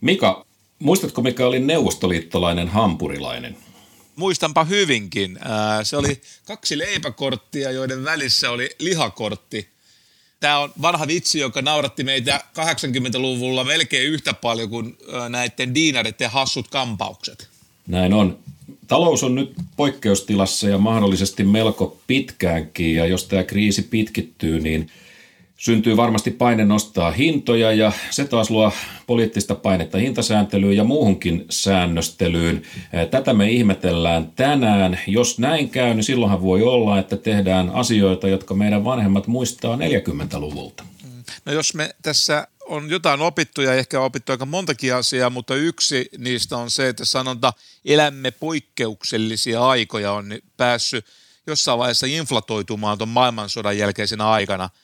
Mika, muistatko mikä oli neuvostoliittolainen hampurilainen? Muistanpa hyvinkin. Se oli kaksi leipäkorttia, joiden välissä oli lihakortti. Tämä on vanha vitsi, joka nauratti meitä 80-luvulla melkein yhtä paljon kuin näiden diinareiden hassut kampaukset. Näin on. Talous on nyt poikkeustilassa ja mahdollisesti melko pitkäänkin, ja jos tämä kriisi pitkittyy, niin – syntyy varmasti paine nostaa hintoja ja se taas luo poliittista painetta hintasääntelyyn ja muuhunkin säännöstelyyn. Tätä me ihmetellään tänään. Jos näin käy, niin silloinhan voi olla, että tehdään asioita, jotka meidän vanhemmat muistaa 40-luvulta. No jos me tässä on jotain opittu ja ehkä opittu aika montakin asiaa, mutta yksi niistä on se, että sanonta elämme poikkeuksellisia aikoja on päässyt jossain vaiheessa inflatoitumaan tuon maailmansodan jälkeisenä aikana –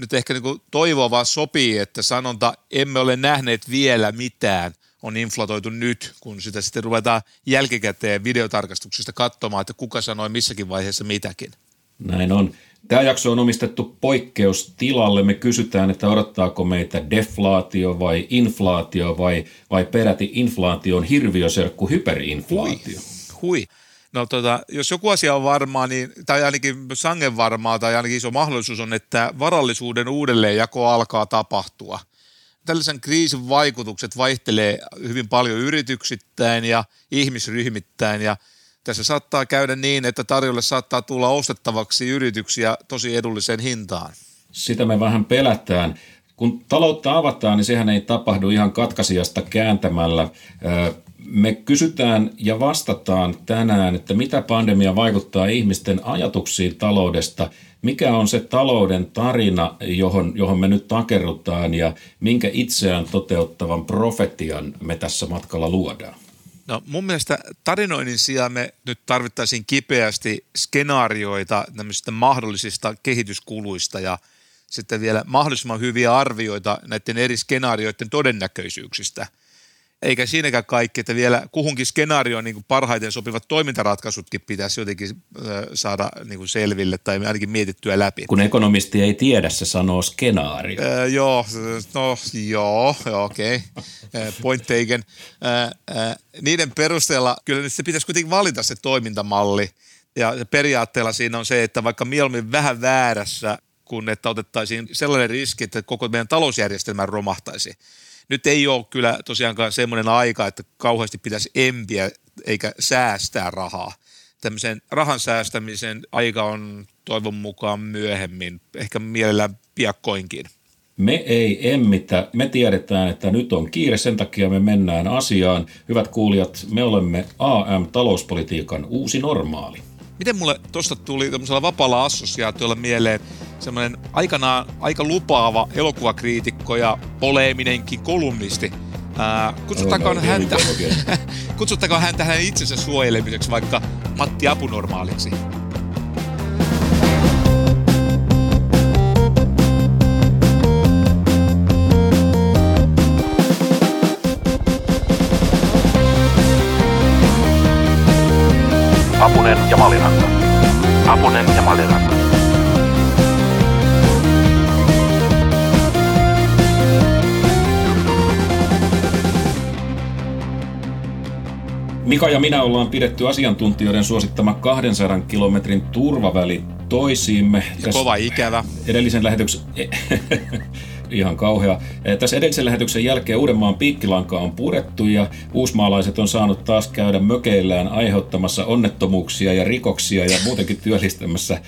nyt ehkä niin toivoa vaan sopii, että sanonta emme ole nähneet vielä mitään on inflatoitu nyt, kun sitä sitten ruvetaan jälkikäteen videotarkastuksista katsomaan, että kuka sanoi missäkin vaiheessa mitäkin. Näin on. Tämä jakso on omistettu poikkeustilalle. Me kysytään, että odottaako meitä deflaatio vai inflaatio vai, vai peräti inflaation hirviöserkku hyperinflaatio. Hui. Hui. No tota, jos joku asia on varmaa, niin, tai ainakin sangen varmaa, tai ainakin iso mahdollisuus on, että varallisuuden uudelleenjako alkaa tapahtua. Tällaisen kriisin vaikutukset vaihtelee hyvin paljon yrityksittäin ja ihmisryhmittäin, ja tässä saattaa käydä niin, että tarjolle saattaa tulla ostettavaksi yrityksiä tosi edulliseen hintaan. Sitä me vähän pelätään. Kun taloutta avataan, niin sehän ei tapahdu ihan katkaisijasta kääntämällä me kysytään ja vastataan tänään, että mitä pandemia vaikuttaa ihmisten ajatuksiin taloudesta, mikä on se talouden tarina, johon, johon me nyt takerrutaan ja minkä itseään toteuttavan profetian me tässä matkalla luodaan. No mun mielestä tarinoinnin sijaan me nyt tarvittaisiin kipeästi skenaarioita nämmöisistä mahdollisista kehityskuluista ja sitten vielä mahdollisimman hyviä arvioita näiden eri skenaarioiden todennäköisyyksistä – eikä siinäkään kaikki, että vielä kuhunkin skenaarioon niin parhaiten sopivat toimintaratkaisutkin pitäisi jotenkin saada niin kuin selville tai ainakin mietittyä läpi. Kun ekonomisti ei tiedä, se sanoo skenaario. Öö, joo, no joo, okei, okay. point taken. Öö, niiden perusteella kyllä se pitäisi kuitenkin valita se toimintamalli ja periaatteella siinä on se, että vaikka mieluummin vähän väärässä, kun että otettaisiin sellainen riski, että koko meidän talousjärjestelmä romahtaisi – nyt ei ole kyllä tosiaankaan semmoinen aika, että kauheasti pitäisi empiä eikä säästää rahaa. Tämmöisen rahan säästämisen aika on toivon mukaan myöhemmin, ehkä mielellään piakkoinkin. Me ei emmitä, me tiedetään, että nyt on kiire, sen takia me mennään asiaan. Hyvät kuulijat, me olemme AM-talouspolitiikan uusi normaali. Miten mulle tuosta tuli tämmöisellä vapaalla assosiaatiolla mieleen semmoinen aikanaan aika lupaava elokuvakriitikko ja poleeminenkin kolumnisti. Ää, kutsuttakoon, häntä, kutsuttakoon häntä hänen itsensä suojelemiseksi vaikka Matti Apunormaaliksi. Maliranta. Apunen ja Maliranta. Mika ja minä ollaan pidetty asiantuntijoiden suosittama 200 kilometrin turvaväli toisiimme. kova ikävä. Edellisen lähetyksen... ihan kauhea. Eh, tässä edellisen lähetyksen jälkeen Uudenmaan piikkilanka on purettu ja uusmaalaiset on saanut taas käydä mökeillään aiheuttamassa onnettomuuksia ja rikoksia ja muutenkin työllistämässä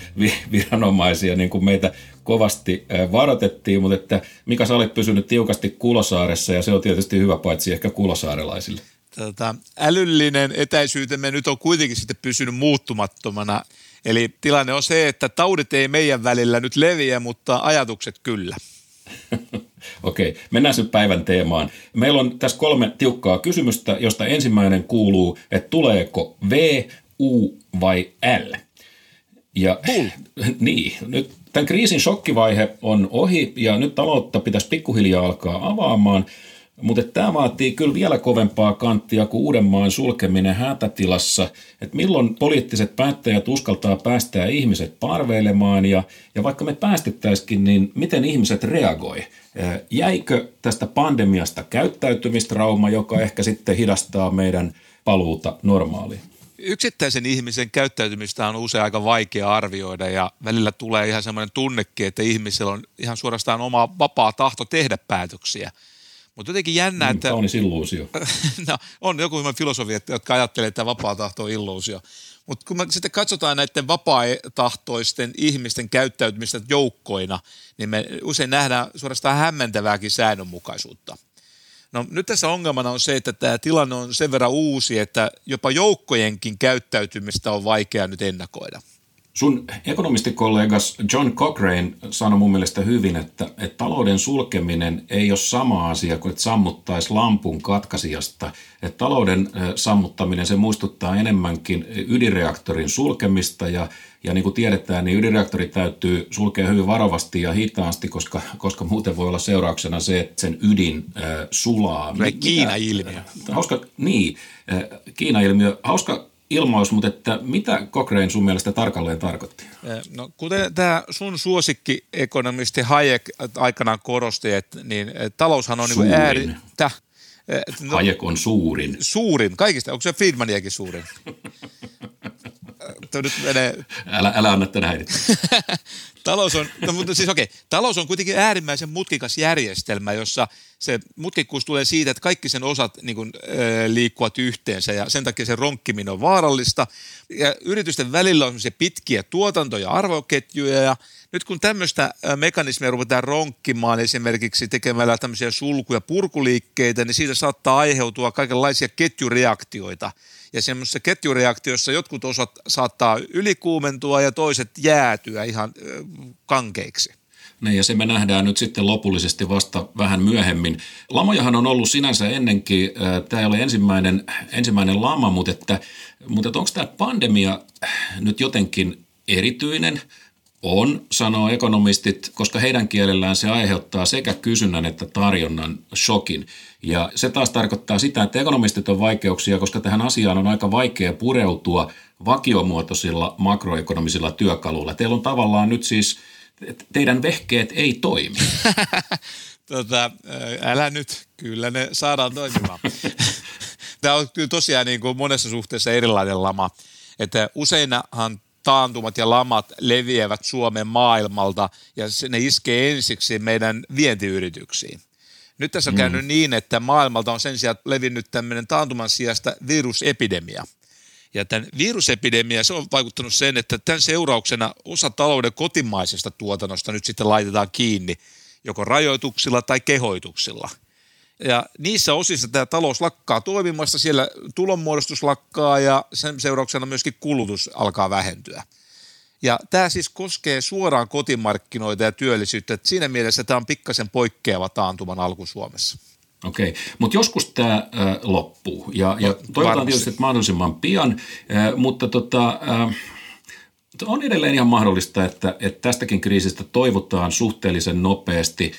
viranomaisia, niin kuin meitä kovasti eh, varoitettiin, mutta että Mika, sä olet pysynyt tiukasti Kulosaaressa ja se on tietysti hyvä paitsi ehkä kulosaarelaisille. Tota, älyllinen etäisyytemme nyt on kuitenkin sitten pysynyt muuttumattomana. Eli tilanne on se, että taudit ei meidän välillä nyt leviä, mutta ajatukset kyllä. Okei, mennään nyt päivän teemaan. Meillä on tässä kolme tiukkaa kysymystä, josta ensimmäinen kuuluu, että tuleeko V, U vai L? Ja, Bull. Niin, nyt tämän kriisin shokkivaihe on ohi ja nyt taloutta pitäisi pikkuhiljaa alkaa avaamaan. Mutta tämä vaatii kyllä vielä kovempaa kanttia kuin Uudenmaan sulkeminen hätätilassa, että milloin poliittiset päättäjät uskaltaa päästää ihmiset parveilemaan ja, ja vaikka me päästettäisikin, niin miten ihmiset reagoi? Jäikö tästä pandemiasta käyttäytymistrauma, joka ehkä sitten hidastaa meidän paluuta normaaliin? Yksittäisen ihmisen käyttäytymistä on usein aika vaikea arvioida ja välillä tulee ihan semmoinen tunnekin, että ihmisellä on ihan suorastaan oma vapaa tahto tehdä päätöksiä. Mutta jotenkin jännä, mm, että... Kaunis illuusio. no, on joku hyvä filosofi, jotka ajattelee, että vapaa tahto on illuusio. Mutta kun me sitten katsotaan näiden vapaa-tahtoisten ihmisten käyttäytymistä joukkoina, niin me usein nähdään suorastaan hämmentävääkin säännönmukaisuutta. No nyt tässä ongelmana on se, että tämä tilanne on sen verran uusi, että jopa joukkojenkin käyttäytymistä on vaikea nyt ennakoida. Sun ekonomistikollegas John Cochrane sanoi mun mielestä hyvin, että, että talouden sulkeminen ei ole sama asia kuin että sammuttaisi lampun katkaisijasta. Että talouden sammuttaminen se muistuttaa enemmänkin ydinreaktorin sulkemista ja, ja niin kuin tiedetään, niin ydinreaktori täytyy sulkea hyvin varovasti ja hitaasti, koska, koska muuten voi olla seurauksena se, että sen ydin äh, sulaa. Kiina-ilmiö. Hauska, niin, äh, Kiina-ilmiö. Hauska ilmaus, mutta että mitä Cochrane sun mielestä tarkalleen tarkoitti? No, kuten tämä sun suosikkiekonomisti Hayek aikanaan korosti, että niin, taloushan on niin ääri... Täh, no, Hayek on suurin. Suurin, kaikista. Onko se Friedmaniakin suurin? nyt menee... Älä, älä anna tänä talous on, no, mutta siis okei, okay, talous on kuitenkin äärimmäisen mutkikas järjestelmä, jossa se mutkikkuus tulee siitä, että kaikki sen osat niin kuin, äh, liikkuvat yhteensä ja sen takia se ronkkiminen on vaarallista. Ja yritysten välillä on se pitkiä tuotanto- ja arvoketjuja ja nyt kun tämmöistä mekanismia ruvetaan ronkkimaan esimerkiksi tekemällä tämmöisiä sulku- ja purkuliikkeitä, niin siitä saattaa aiheutua kaikenlaisia ketjureaktioita. Ja semmoisessa ketjureaktiossa jotkut osat saattaa ylikuumentua ja toiset jäätyä ihan kankeiksi. Niin, ja se me nähdään nyt sitten lopullisesti vasta vähän myöhemmin. Lamojahan on ollut sinänsä ennenkin, tämä ei ole ensimmäinen, ensimmäinen lama, mutta, että, mutta että onko tämä pandemia nyt jotenkin erityinen – on, sanoo ekonomistit, koska heidän kielellään se aiheuttaa sekä kysynnän että tarjonnan shokin. Ja se taas tarkoittaa sitä, että ekonomistit on vaikeuksia, koska tähän asiaan on aika vaikea pureutua vakiomuotoisilla makroekonomisilla työkaluilla. Teillä on tavallaan nyt siis, teidän vehkeet ei toimi. tota, älä nyt, kyllä ne saadaan toimimaan. Tämä on kyllä tosiaan niin kuin monessa suhteessa erilainen lama. Että useinhan taantumat ja lamat leviävät Suomen maailmalta ja ne iskee ensiksi meidän vientiyrityksiin. Nyt tässä on käynyt mm. niin, että maailmalta on sen sijaan levinnyt tämmöinen taantuman sijasta virusepidemia. Ja tämän virusepidemia, se on vaikuttanut sen, että tämän seurauksena osa talouden kotimaisesta tuotannosta nyt sitten laitetaan kiinni, joko rajoituksilla tai kehoituksilla – ja niissä osissa tämä talous lakkaa toimimasta, siellä tulonmuodostus lakkaa ja sen seurauksena myöskin kulutus alkaa vähentyä. Ja tämä siis koskee suoraan kotimarkkinoita ja työllisyyttä. Että siinä mielessä tämä on pikkasen poikkeava taantuman alku Suomessa. Okei, mutta joskus tämä äh, loppuu. Ja, ja no, toivotaan tietysti, että mahdollisimman pian, äh, mutta tota, äh, on edelleen ihan mahdollista, että, että tästäkin kriisistä toivotaan suhteellisen nopeasti.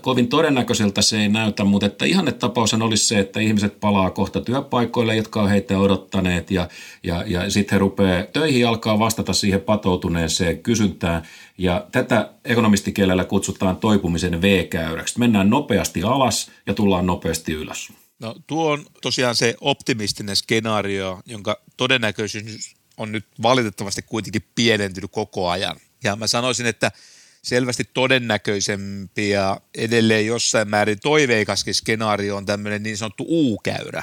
Kovin todennäköiseltä se ei näytä, mutta että tapaus olisi se, että ihmiset palaa kohta työpaikoille, jotka on heitä odottaneet ja, ja, ja sitten he rupeaa töihin alkaa vastata siihen patoutuneeseen kysyntään. Ja tätä ekonomistikielellä kutsutaan toipumisen V-käyräksi. Mennään nopeasti alas ja tullaan nopeasti ylös. No tuo on tosiaan se optimistinen skenaario, jonka todennäköisyys on nyt valitettavasti kuitenkin pienentynyt koko ajan. Ja mä sanoisin, että selvästi todennäköisempi ja edelleen jossain määrin toiveikaskin skenaario on tämmöinen niin sanottu U-käyrä.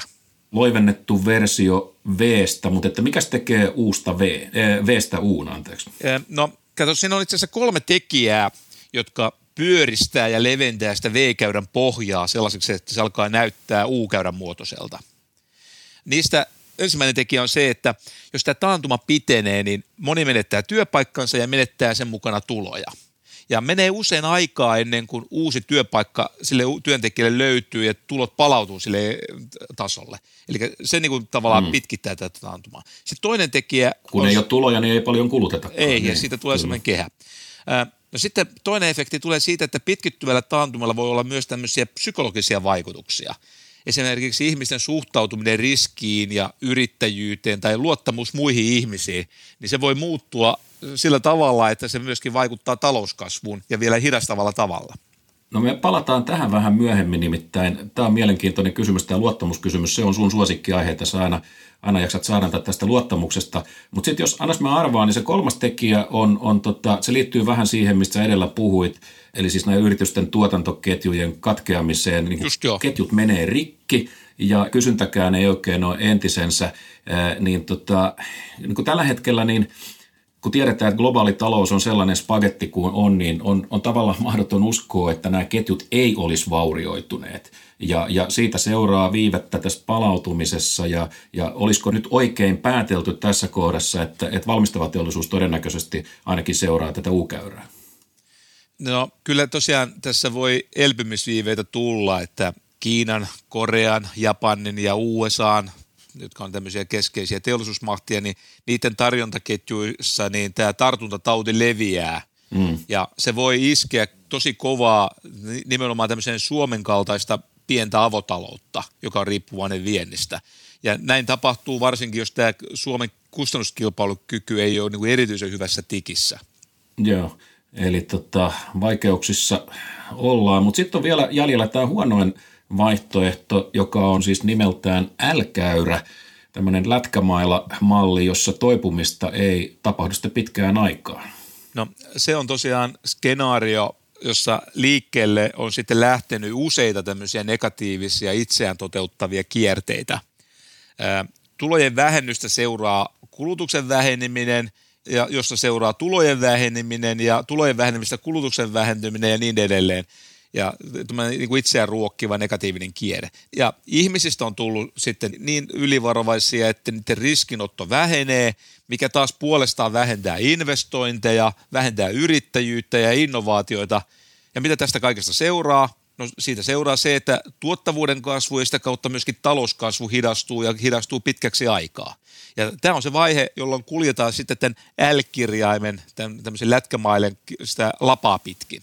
Loivennettu versio Vstä, mutta että mikä tekee uusta v, äh, Vstä Uun, anteeksi? No, kato, siinä on itse asiassa kolme tekijää, jotka pyöristää ja leventää sitä V-käyrän pohjaa sellaiseksi, että se alkaa näyttää U-käyrän muotoiselta. Niistä ensimmäinen tekijä on se, että jos tämä taantuma pitenee, niin moni menettää työpaikkansa ja menettää sen mukana tuloja. Ja menee usein aikaa ennen kuin uusi työpaikka sille työntekijälle löytyy ja tulot palautuu sille tasolle. Eli se niin kuin tavallaan mm. pitkittää tätä taantumaa. Sitten toinen tekijä... Kun on, ei ole tuloja, niin ei paljon kuluteta. Ei, niin, ja siitä tulee kyllä. sellainen kehä. No sitten toinen efekti tulee siitä, että pitkittyvällä taantumalla voi olla myös tämmöisiä psykologisia vaikutuksia. Esimerkiksi ihmisten suhtautuminen riskiin ja yrittäjyyteen tai luottamus muihin ihmisiin, niin se voi muuttua sillä tavalla, että se myöskin vaikuttaa talouskasvuun ja vielä hidastavalla tavalla. No me palataan tähän vähän myöhemmin nimittäin. Tämä on mielenkiintoinen kysymys, tämä luottamuskysymys. Se on sun suosikkiaihe, sä aina, aina jaksat saada tästä luottamuksesta. Mutta sitten jos annas mä arvaan, niin se kolmas tekijä on, on tota, se liittyy vähän siihen, mistä edellä puhuit. Eli siis näiden yritysten tuotantoketjujen katkeamiseen. Niin ketjut menee rikki ja kysyntäkään ei oikein ole entisensä. Niin, tota, niin kuin tällä hetkellä niin – kun tiedetään, että globaali talous on sellainen spagetti kuin on, niin on, on tavallaan mahdoton uskoa, että nämä ketjut ei olisi vaurioituneet. Ja, ja siitä seuraa viivettä tässä palautumisessa ja, ja olisiko nyt oikein päätelty tässä kohdassa, että, että valmistava teollisuus todennäköisesti ainakin seuraa tätä U-käyrää? No kyllä tosiaan tässä voi elpymisviiveitä tulla, että Kiinan, Korean, Japanin ja USAn jotka on tämmöisiä keskeisiä teollisuusmahtia, niin niiden tarjontaketjuissa niin tämä tartuntatauti leviää. Mm. Ja se voi iskeä tosi kovaa nimenomaan tämmöiseen Suomen kaltaista pientä avotaloutta, joka on riippuvainen viennistä. Ja näin tapahtuu varsinkin, jos tämä Suomen kustannuskilpailukyky ei ole niin kuin erityisen hyvässä tikissä. Joo, eli tota, vaikeuksissa ollaan, mutta sitten on vielä jäljellä tämä huonoin – vaihtoehto, joka on siis nimeltään L-käyrä, tämmöinen lätkämailla-malli, jossa toipumista ei tapahdu sitten pitkään aikaan. No se on tosiaan skenaario, jossa liikkeelle on sitten lähtenyt useita tämmöisiä negatiivisia itseään toteuttavia kierteitä. Tulojen vähennystä seuraa kulutuksen väheneminen, ja josta seuraa tulojen väheneminen ja tulojen vähenemistä kulutuksen vähentyminen ja niin edelleen ja niin kuin itseään ruokkiva negatiivinen kierre. Ja ihmisistä on tullut sitten niin ylivarovaisia, että niiden riskinotto vähenee, mikä taas puolestaan vähentää investointeja, vähentää yrittäjyyttä ja innovaatioita. Ja mitä tästä kaikesta seuraa? No siitä seuraa se, että tuottavuuden kasvu ja sitä kautta myöskin talouskasvu hidastuu ja hidastuu pitkäksi aikaa. Ja tämä on se vaihe, jolloin kuljetaan sitten tämän L-kirjaimen, tämmöisen lätkämailen sitä lapaa pitkin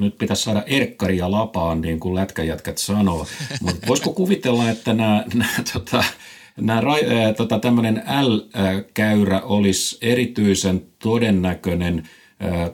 nyt pitäisi saada erkkaria lapaan, niin kuin lätkäjätkät sanoo. Mutta voisiko kuvitella, että nämä, nämä, tota, nämä tota, tämmöinen L-käyrä olisi erityisen todennäköinen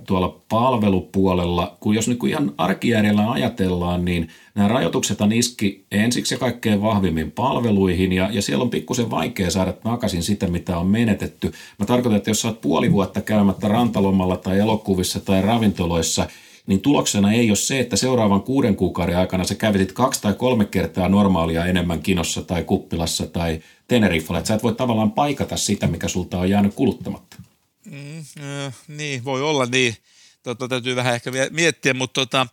tuolla palvelupuolella, kun jos nyt kun ihan arkijärjellä ajatellaan, niin nämä rajoitukset on iski ensiksi ja kaikkein vahvimmin palveluihin, ja, ja siellä on pikkusen vaikea saada takaisin sitä, mitä on menetetty. Mä tarkoitan, että jos sä oot puoli vuotta käymättä rantalomalla tai elokuvissa tai ravintoloissa – niin tuloksena ei ole se, että seuraavan kuuden kuukauden aikana sä kävisit kaksi tai kolme kertaa normaalia enemmän kinossa tai kuppilassa tai Teneriffalla, että sä et voi tavallaan paikata sitä, mikä sulta on jäänyt kuluttamatta. Mm, äh, niin, voi olla niin. Tota, täytyy vähän ehkä miettiä, mutta tota,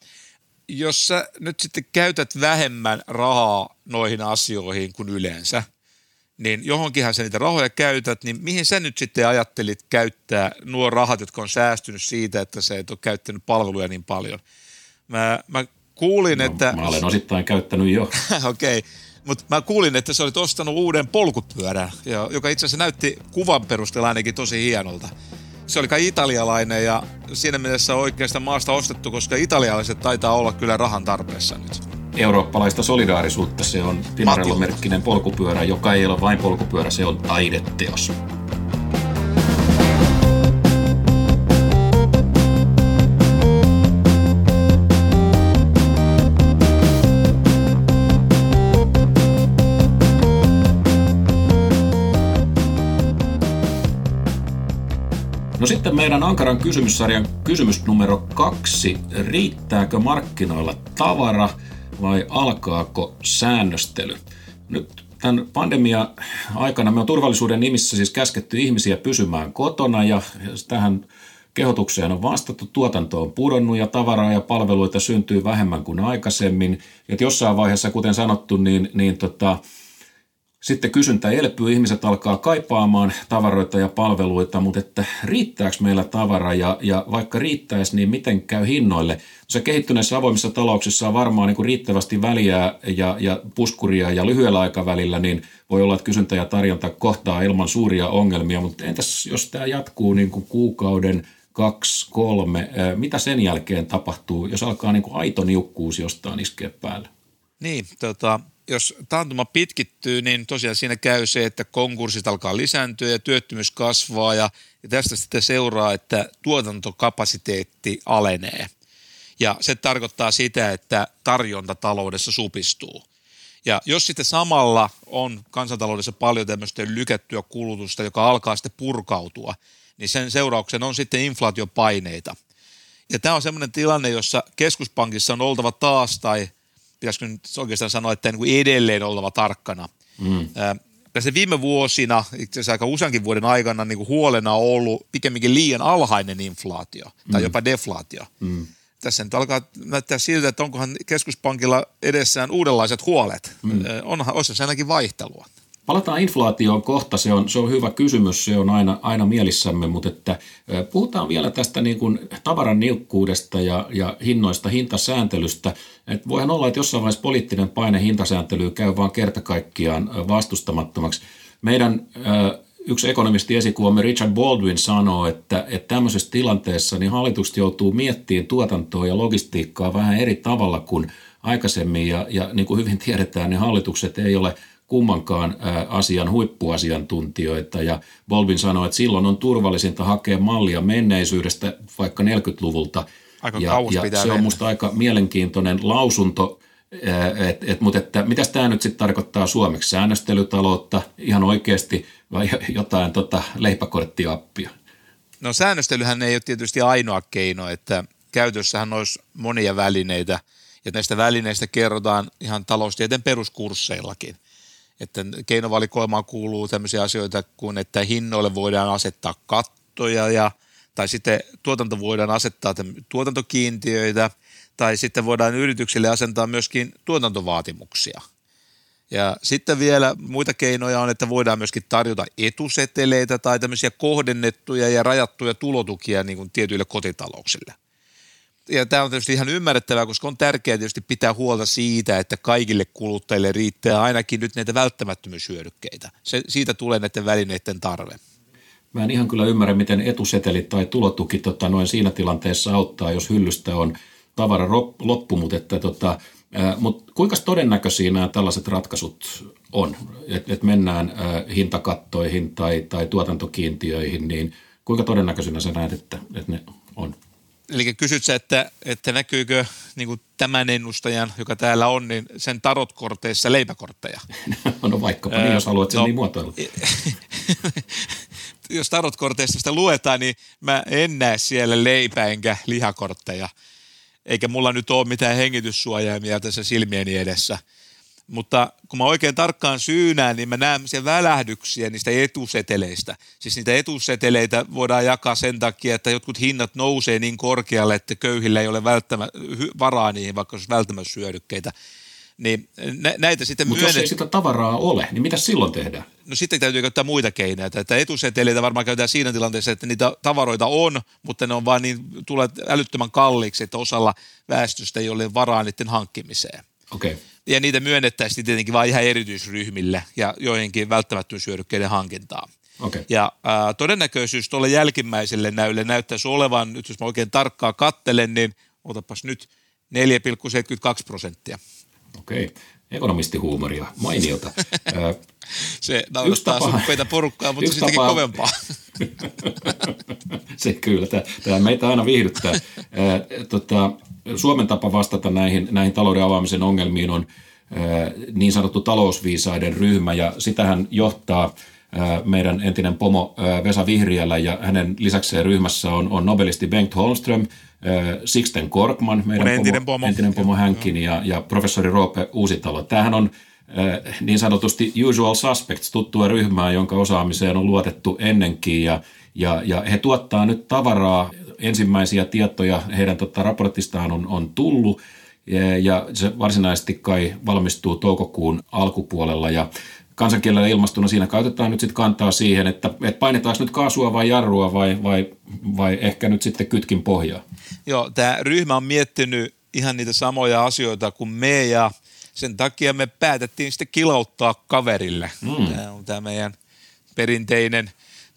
jos sä nyt sitten käytät vähemmän rahaa noihin asioihin kuin yleensä, niin johonkinhan sä niitä rahoja käytät, niin mihin sä nyt sitten ajattelit käyttää nuo rahat, jotka on säästynyt siitä, että sä et ole käyttänyt palveluja niin paljon? Mä, mä kuulin, no, että... Mä olen osittain käyttänyt jo. Okei, okay. Mutta mä kuulin, että sä olit ostanut uuden polkupyörän, joka itse asiassa näytti kuvan perusteella ainakin tosi hienolta. Se oli kai italialainen ja siinä mielessä oikeastaan maasta ostettu, koska italialaiset taitaa olla kyllä rahan tarpeessa nyt eurooppalaista solidaarisuutta. Se on Pinarello-merkkinen polkupyörä, joka ei ole vain polkupyörä, se on taideteos. No sitten meidän Ankaran kysymyssarjan kysymys numero kaksi. Riittääkö markkinoilla tavara vai alkaako säännöstely? Nyt tämän pandemia aikana me on turvallisuuden nimissä siis käsketty ihmisiä pysymään kotona ja tähän kehotukseen on vastattu, tuotanto on pudonnut ja tavaraa ja palveluita syntyy vähemmän kuin aikaisemmin. Et jossain vaiheessa, kuten sanottu, niin, niin tota, sitten kysyntä elpyy, ihmiset alkaa kaipaamaan tavaroita ja palveluita, mutta että riittääkö meillä tavara ja, ja vaikka riittäisi, niin miten käy hinnoille? Se kehittyneissä avoimissa talouksissa on varmaan niin kuin riittävästi väliä ja, ja puskuria ja lyhyellä aikavälillä, niin voi olla, että kysyntä ja tarjonta kohtaa ilman suuria ongelmia, mutta entäs jos tämä jatkuu niin kuin kuukauden, kaksi, kolme. Mitä sen jälkeen tapahtuu, jos alkaa niin kuin aito niukkuus jostain iskeä päälle? Niin, tota, jos taantuma pitkittyy, niin tosiaan siinä käy se, että konkurssit alkaa lisääntyä ja työttömyys kasvaa ja, ja tästä sitten seuraa, että tuotantokapasiteetti alenee. Ja se tarkoittaa sitä, että tarjonta taloudessa supistuu. Ja jos sitten samalla on kansantaloudessa paljon tämmöistä lykättyä kulutusta, joka alkaa sitten purkautua, niin sen seurauksen on sitten inflaatiopaineita. Ja tämä on semmoinen tilanne, jossa keskuspankissa on oltava taas, tai pitäisikö nyt oikeastaan sanoa, että niin edelleen oltava tarkkana. Mm. Tässä viime vuosina, itse asiassa aika useankin vuoden aikana, niin kuin huolena on ollut pikemminkin liian alhainen inflaatio tai mm. jopa deflaatio. Mm tässä nyt alkaa näyttää siltä, että onkohan keskuspankilla edessään uudenlaiset huolet. Mm. Onhan, olisi se ainakin vaihtelua. Palataan inflaatioon kohta, se on, se on hyvä kysymys, se on aina, aina mielissämme, mutta että, puhutaan vielä tästä niin kuin tavaran niukkuudesta ja, ja hinnoista, hintasääntelystä. Et voihan olla, että jossain vaiheessa poliittinen paine hintasääntelyä käy vaan kerta kaikkiaan vastustamattomaksi. Meidän yksi ekonomisti esikuvamme Richard Baldwin sanoo, että, että tämmöisessä tilanteessa niin hallitukset joutuu miettimään tuotantoa ja logistiikkaa vähän eri tavalla kuin aikaisemmin. Ja, ja niin kuin hyvin tiedetään, niin hallitukset ei ole kummankaan asian huippuasiantuntijoita. Ja Baldwin sanoi, että silloin on turvallisinta hakea mallia menneisyydestä vaikka 40-luvulta. Aika ja, ja se on minusta aika mielenkiintoinen lausunto – et, et, mutta että mitäs tämä nyt sitten tarkoittaa suomeksi? Säännöstelytaloutta ihan oikeasti vai jotain tota leipäkorttiappia? No säännöstelyhän ei ole tietysti ainoa keino, että käytössähän olisi monia välineitä ja näistä välineistä kerrotaan ihan taloustieteen peruskursseillakin. Että keinovalikoimaan kuuluu tämmöisiä asioita kuin, että hinnoille voidaan asettaa kattoja ja, tai sitten tuotanto voidaan asettaa tuotantokiintiöitä – tai sitten voidaan yrityksille asentaa myöskin tuotantovaatimuksia. Ja sitten vielä muita keinoja on, että voidaan myöskin tarjota etuseteleitä tai tämmöisiä kohdennettuja ja rajattuja tulotukia niin kuin tietyille kotitalouksille. Ja tämä on tietysti ihan ymmärrettävää, koska on tärkeää tietysti pitää huolta siitä, että kaikille kuluttajille riittää ainakin nyt näitä välttämättömyyshyödykkeitä. Se, siitä tulee näiden välineiden tarve. Mä en ihan kyllä ymmärrä, miten etusetelit tai tulotuki tota, noin siinä tilanteessa auttaa, jos hyllystä on – tavara loppu, mutta, että, tota, mutta kuinka todennäköisiä nämä tällaiset ratkaisut on, että et mennään hintakattoihin tai, tai tuotantokiintiöihin, niin kuinka todennäköisenä sä näet, että, että ne on? Eli kysyt sä, että, että näkyykö niin kuin tämän ennustajan, joka täällä on, niin sen tarotkorteissa leipäkortteja? no vaikkapa niin, jos haluat sen no, niin muotoilla. jos tarotkorteissa sitä luetaan, niin mä en näe siellä leipä- enkä lihakortteja – eikä mulla nyt ole mitään hengityssuojaimia tässä silmieni edessä. Mutta kun mä oikein tarkkaan syynään, niin mä näen sen välähdyksiä niistä etuseteleistä. Siis niitä etuseteleitä voidaan jakaa sen takia, että jotkut hinnat nousee niin korkealle, että köyhillä ei ole välttämä, varaa niihin, vaikka olisi välttämättömyyshyödykkeitä. Niin nä- näitä sitten Mutta myönnet... jos ei sitä tavaraa ole, niin mitä silloin tehdään? No sitten täytyy käyttää muita keinoja. Että etuseteleitä varmaan käytetään siinä tilanteessa, että niitä tavaroita on, mutta ne on vaan niin, tulee älyttömän kalliiksi, että osalla väestöstä ei ole varaa niiden hankkimiseen. Okay. Ja niitä myönnettäisiin tietenkin vain ihan erityisryhmille ja joihinkin välttämättömyyshyödykkeiden hankintaan. Okay. Ja ää, todennäköisyys tuolle jälkimmäiselle näylle näyttäisi olevan, nyt jos mä oikein tarkkaan kattelen, niin otapas nyt 4,72 prosenttia. Okei, ekonomistihuumoria, mainiota. Se naurattaa suppeita porukkaa, mutta sittenkin tapa, kovempaa. se kyllä, tämä meitä aina viihdyttää. tota, Suomen tapa vastata näihin, näihin talouden avaamisen ongelmiin on niin sanottu talousviisaiden ryhmä, ja sitähän johtaa meidän entinen pomo Vesa Vihriälä, ja hänen lisäkseen ryhmässä on, on nobelisti Bengt Holmström, Sixten Korkman, meidän entinen pomo, entinen pomo Hänkin ja, ja professori Roope Uusitalo. Tämähän on niin sanotusti usual suspects, tuttua ryhmää, jonka osaamiseen on luotettu ennenkin ja, ja, ja he tuottaa nyt tavaraa. Ensimmäisiä tietoja heidän tota, raportistaan on, on tullut ja se varsinaisesti kai valmistuu toukokuun alkupuolella ja kansankielellä ilmastuna siinä käytetään nyt sitten kantaa siihen, että, että painetaanko nyt kaasua vai jarrua vai, vai, vai ehkä nyt sitten kytkin pohjaa. Joo, tämä ryhmä on miettinyt ihan niitä samoja asioita kuin me ja sen takia me päätettiin sitten kilauttaa kaverille. Mm. Tämä on tämä meidän perinteinen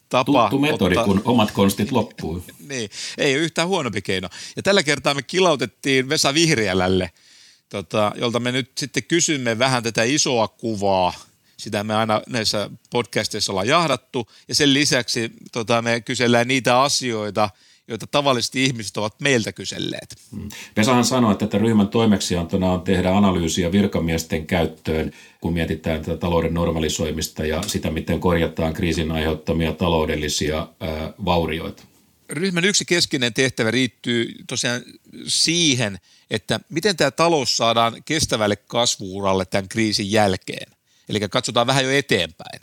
tapa. Tuttu metodi, ottaa- kun omat konstit loppuu. niin, ei ole yhtään huonompi keino. Ja tällä kertaa me kilautettiin Vesa Vihriälälle, tota, jolta me nyt sitten kysymme vähän tätä isoa kuvaa. Sitä me aina näissä podcasteissa ollaan jahdattu. Ja sen lisäksi tota, me kysellään niitä asioita, joita tavallisesti ihmiset ovat meiltä kyselleet. Vesahan sanoi, että tätä ryhmän toimeksiantona on tehdä analyysiä virkamiesten käyttöön, kun mietitään tätä talouden normalisoimista ja sitä, miten korjataan kriisin aiheuttamia taloudellisia ää, vaurioita. Ryhmän yksi keskeinen tehtävä riittyy tosiaan siihen, että miten tämä talous saadaan kestävälle kasvuuralle tämän kriisin jälkeen. Eli katsotaan vähän jo eteenpäin.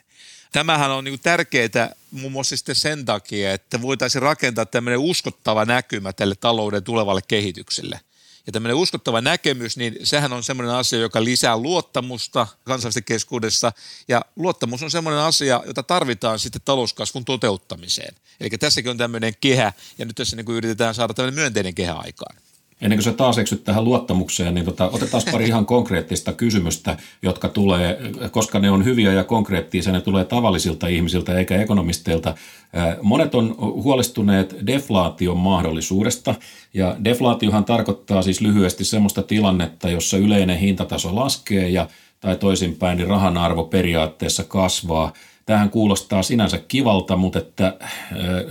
Tämähän on niin tärkeää muun muassa sitten sen takia, että voitaisiin rakentaa tämmöinen uskottava näkymä tälle talouden tulevalle kehitykselle. Ja tämmöinen uskottava näkemys, niin sehän on semmoinen asia, joka lisää luottamusta kansalaisten keskuudessa. Ja luottamus on semmoinen asia, jota tarvitaan sitten talouskasvun toteuttamiseen. Eli tässäkin on tämmöinen kehä, ja nyt tässä niin kuin yritetään saada tämmöinen myönteinen kehä aikaan. Ennen kuin sä taas eksyt tähän luottamukseen, niin tota, otetaan pari ihan konkreettista kysymystä, jotka tulee, koska ne on hyviä ja konkreettisia, ne tulee tavallisilta ihmisiltä eikä ekonomisteilta. Monet on huolestuneet deflaation mahdollisuudesta, ja deflaatiohan tarkoittaa siis lyhyesti sellaista tilannetta, jossa yleinen hintataso laskee ja tai toisinpäin, niin rahan arvo periaatteessa kasvaa. Tähän kuulostaa sinänsä kivalta, mutta että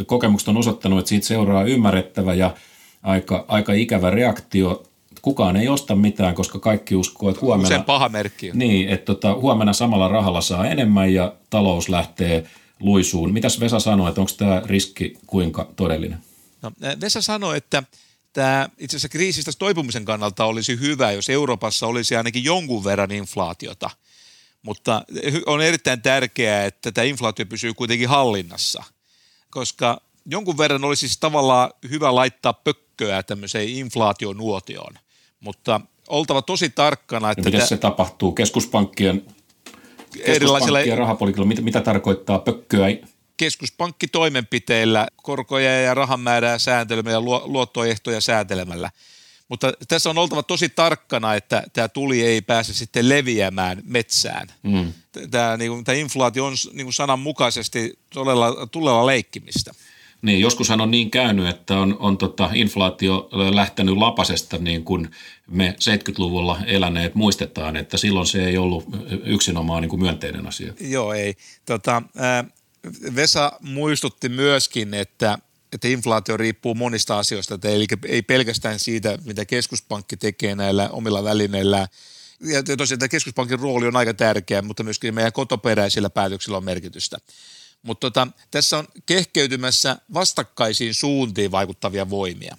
kokemukset on osoittanut, että siitä seuraa ymmärrettävä ja aika, aika ikävä reaktio. Kukaan ei osta mitään, koska kaikki uskoo, että huomenna, Usein paha merkki niin, että tota, huomenna samalla rahalla saa enemmän ja talous lähtee luisuun. Mitäs Vesa sanoi, että onko tämä riski kuinka todellinen? No, Vesa sanoi, että tämä itse asiassa kriisistä toipumisen kannalta olisi hyvä, jos Euroopassa olisi ainakin jonkun verran inflaatiota. Mutta on erittäin tärkeää, että tämä inflaatio pysyy kuitenkin hallinnassa, koska jonkun verran olisi siis tavallaan hyvä laittaa pökköä tämmöiseen inflaationuotioon, mutta oltava tosi tarkkana, Ja että miten tä- se tapahtuu? Keskuspankkien, erilaisilla keskuspankkien rahapolitiikalla, mitä, mitä tarkoittaa pökköä? keskuspankkitoimenpiteillä, korkoja ja rahan määrää sääntelemällä ja luo- luottoehtoja sääntelemällä. Mutta tässä on oltava tosi tarkkana, että tämä tuli ei pääse sitten leviämään metsään. Mm. Tämä, niin kuin, tämä inflaatio on niin kuin sananmukaisesti todella, tulella leikkimistä. Niin, joskushan on niin käynyt, että on, on tota inflaatio lähtenyt lapasesta niin kuin me 70-luvulla eläneet muistetaan, että silloin se ei ollut yksinomaan niin kuin myönteinen asia. Joo, ei. Tota, Vesa muistutti myöskin, että, että inflaatio riippuu monista asioista, että eli ei pelkästään siitä, mitä keskuspankki tekee näillä omilla välineillään. Ja tosiaan tämä keskuspankin rooli on aika tärkeä, mutta myöskin meidän kotoperäisillä päätöksillä on merkitystä. Mutta tota, tässä on kehkeytymässä vastakkaisiin suuntiin vaikuttavia voimia.